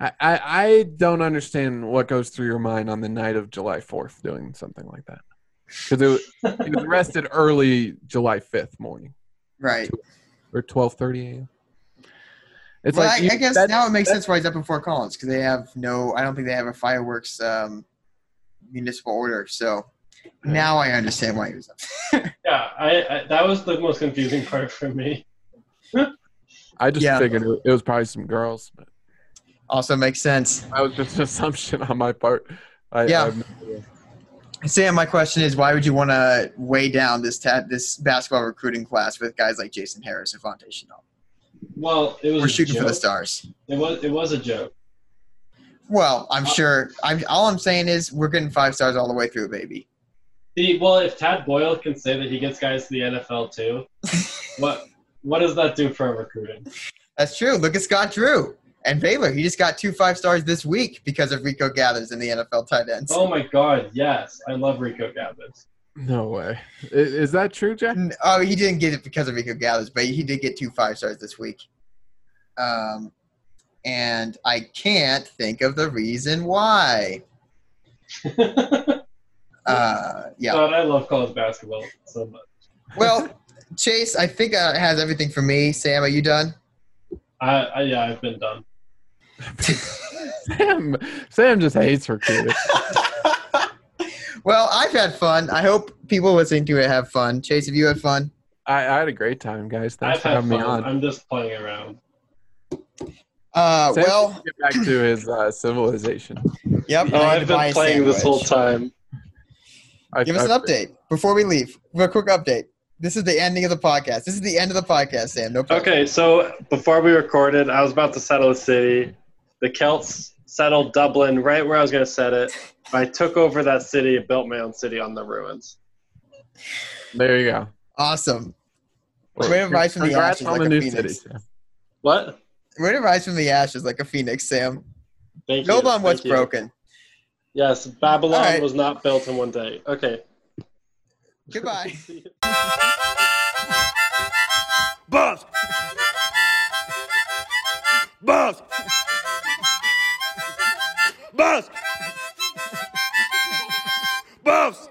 I, I, don't understand what goes through your mind on the night of July 4th doing something like that. Because he was arrested early July 5th morning. Right. Or 12.30 a.m. It's well, like I, you, I guess now it makes sense why he's up in Fort Collins because they have no. I don't think they have a fireworks um, municipal order. So now I understand why he was up. [LAUGHS] yeah, I, I, that was the most confusing part for me. I just yeah. figured it was probably some girls. But also makes sense. That was just an assumption on my part. I, yeah. Sam, my question is, why would you want to weigh down this ta- this basketball recruiting class with guys like Jason Harris and Vontae Shenault? Well, it was. We're shooting for the stars. It was. It was a joke. Well, I'm uh, sure. I'm all I'm saying is we're getting five stars all the way through, baby. See, well, if Tad Boyle can say that he gets guys to the NFL too, [LAUGHS] what what does that do for recruiting? That's true. Look at Scott Drew. And Baylor, he just got two five stars this week because of Rico Gathers in the NFL tight ends. Oh my God, yes, I love Rico Gathers. No way. Is that true, Jack? Oh, he didn't get it because of Rico Gathers, but he did get two five stars this week. Um, and I can't think of the reason why. [LAUGHS] uh, yeah. God, I love college basketball so much. well, Chase, I think that has everything for me. Sam, are you done? I, I yeah, I've been done. [LAUGHS] Sam, Sam just hates her kids. [LAUGHS] well, I've had fun. I hope people listening to it have fun. Chase, have you had fun? I, I had a great time, guys. Thanks I've for having fun. me on. I'm just playing around. Uh, Sam well, get back to his uh, civilization. Yep. Oh, I've been playing this whole time. Give us an update before we leave. A quick update. This is the ending of the podcast. This is the end of the podcast, Sam. No problem. Okay, so before we recorded, I was about to settle a city. The Celts settled Dublin right where I was going to set it. I took over that city, and built my own city on the ruins. There you go. Awesome. Way to rise from the ashes like a phoenix. City, what? Way to rise from the ashes like a phoenix, Sam. Thank Build you. on what's Thank broken. Yes, Babylon right. was not built in one day. Okay. Goodbye. [LAUGHS] Buzz! Buzz! Buzz! Buzz!